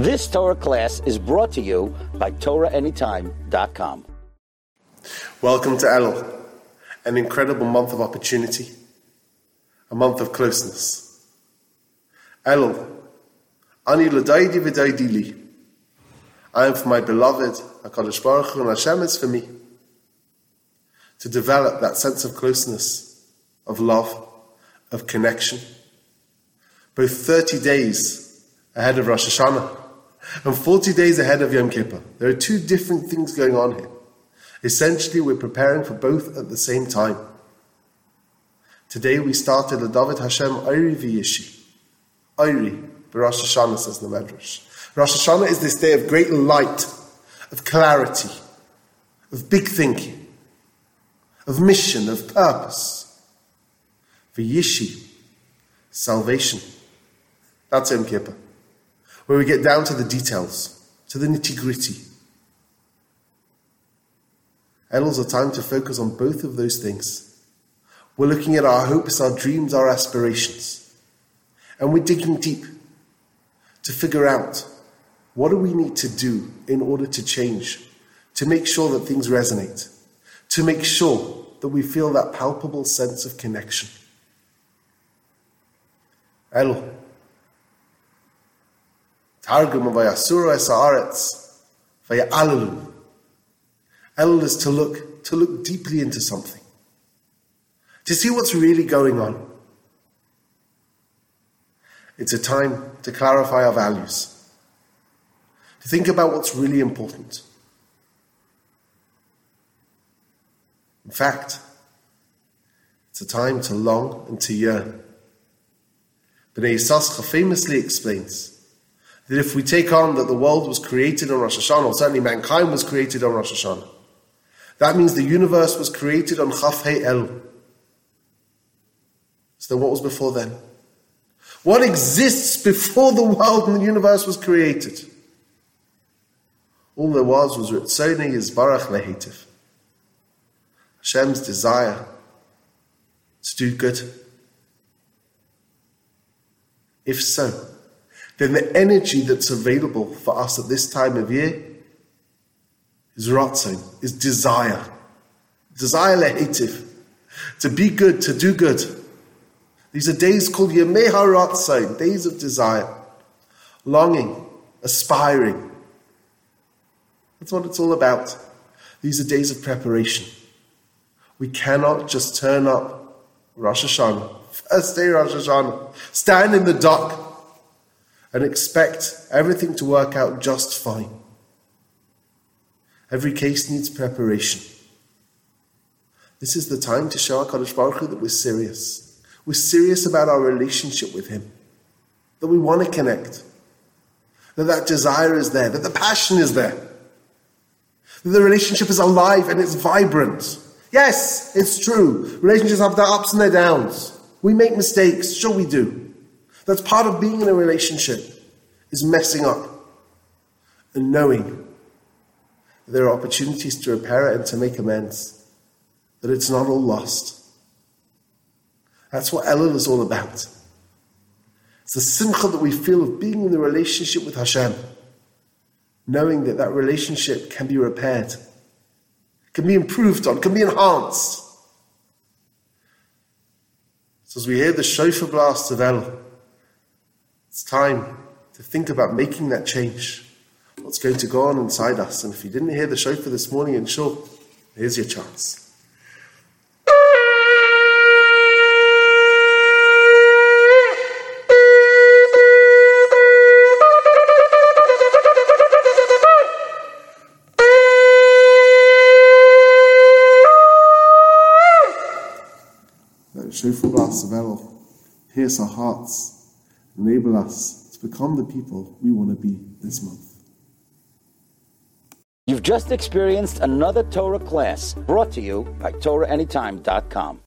This Torah class is brought to you by TorahAnytime.com. Welcome to Elul, an incredible month of opportunity, a month of closeness. Elul, Ani l'daidi v'daidi li. I am for my beloved, HaKadosh Baruch Hu, and Hashem is for me. To develop that sense of closeness, of love, of connection. Both 30 days ahead of Rosh Hashanah and 40 days ahead of Yom Kippur. There are two different things going on here. Essentially, we're preparing for both at the same time. Today we started the David Hashem Oiri V'Yishi. Oiri, Rosh Hashanah says the Medrash. Rosh Hashanah is this day of great light, of clarity, of big thinking, of mission, of purpose. V'Yishi, salvation. That's Yom Kippur where we get down to the details, to the nitty gritty. Elul's a time to focus on both of those things. We're looking at our hopes, our dreams, our aspirations. And we're digging deep to figure out what do we need to do in order to change, to make sure that things resonate, to make sure that we feel that palpable sense of connection. Elul. Targum Vayasura Esaaretz, Vayalalu. Elul is to look, to look deeply into something, to see what's really going on. It's a time to clarify our values, to think about what's really important. In fact, it's a time to long and to yearn. Bnei Yissaschar famously explains that if we take on that the world was created on Rosh Hashanah, or certainly mankind was created on Rosh Hashanah, that means the universe was created on Chaf Hey El. So what was before then? What exists before the world and the universe was created? All there was was Ritzoni Yizbarach Lehitiv. Hashem's desire to do good. If so, then the energy that's available for us at this time of year is ratzon, is desire. Desire lehitiv. To be good, to do good. These are days called Yemei HaRatzon, days of desire. Longing, aspiring. That's what it's all about. These are days of preparation. We cannot just turn up Rosh Hashanah, first day Rosh Hashanah, stand in the dock and expect everything to work out just fine. Every case needs preparation. This is the time to show HaKadosh Baruch Hu that we're serious. We're serious about our relationship with Him. That we want to connect. That that desire is there. That the passion is there. That the relationship is alive and it's vibrant. Yes, it's true. Relationships have their ups and their downs. We make mistakes. Sure we do. That's part of being in a relationship, is messing up and knowing there are opportunities to repair it and to make amends, that it's not all lost. That's what Elul is all about. It's the simcha that we feel of being in the relationship with Hashem, knowing that that relationship can be repaired, can be improved on, can be enhanced. So as we hear the shofar blast of Elul, it's time to think about making that change. What's going to go on inside us? And if you didn't hear the shofar this morning, and sure, here's your chance. Shofar blast of pierce our hearts enable us to become the people we want to be this month. You've just experienced another Torah class brought to you by TorahAnytime.com.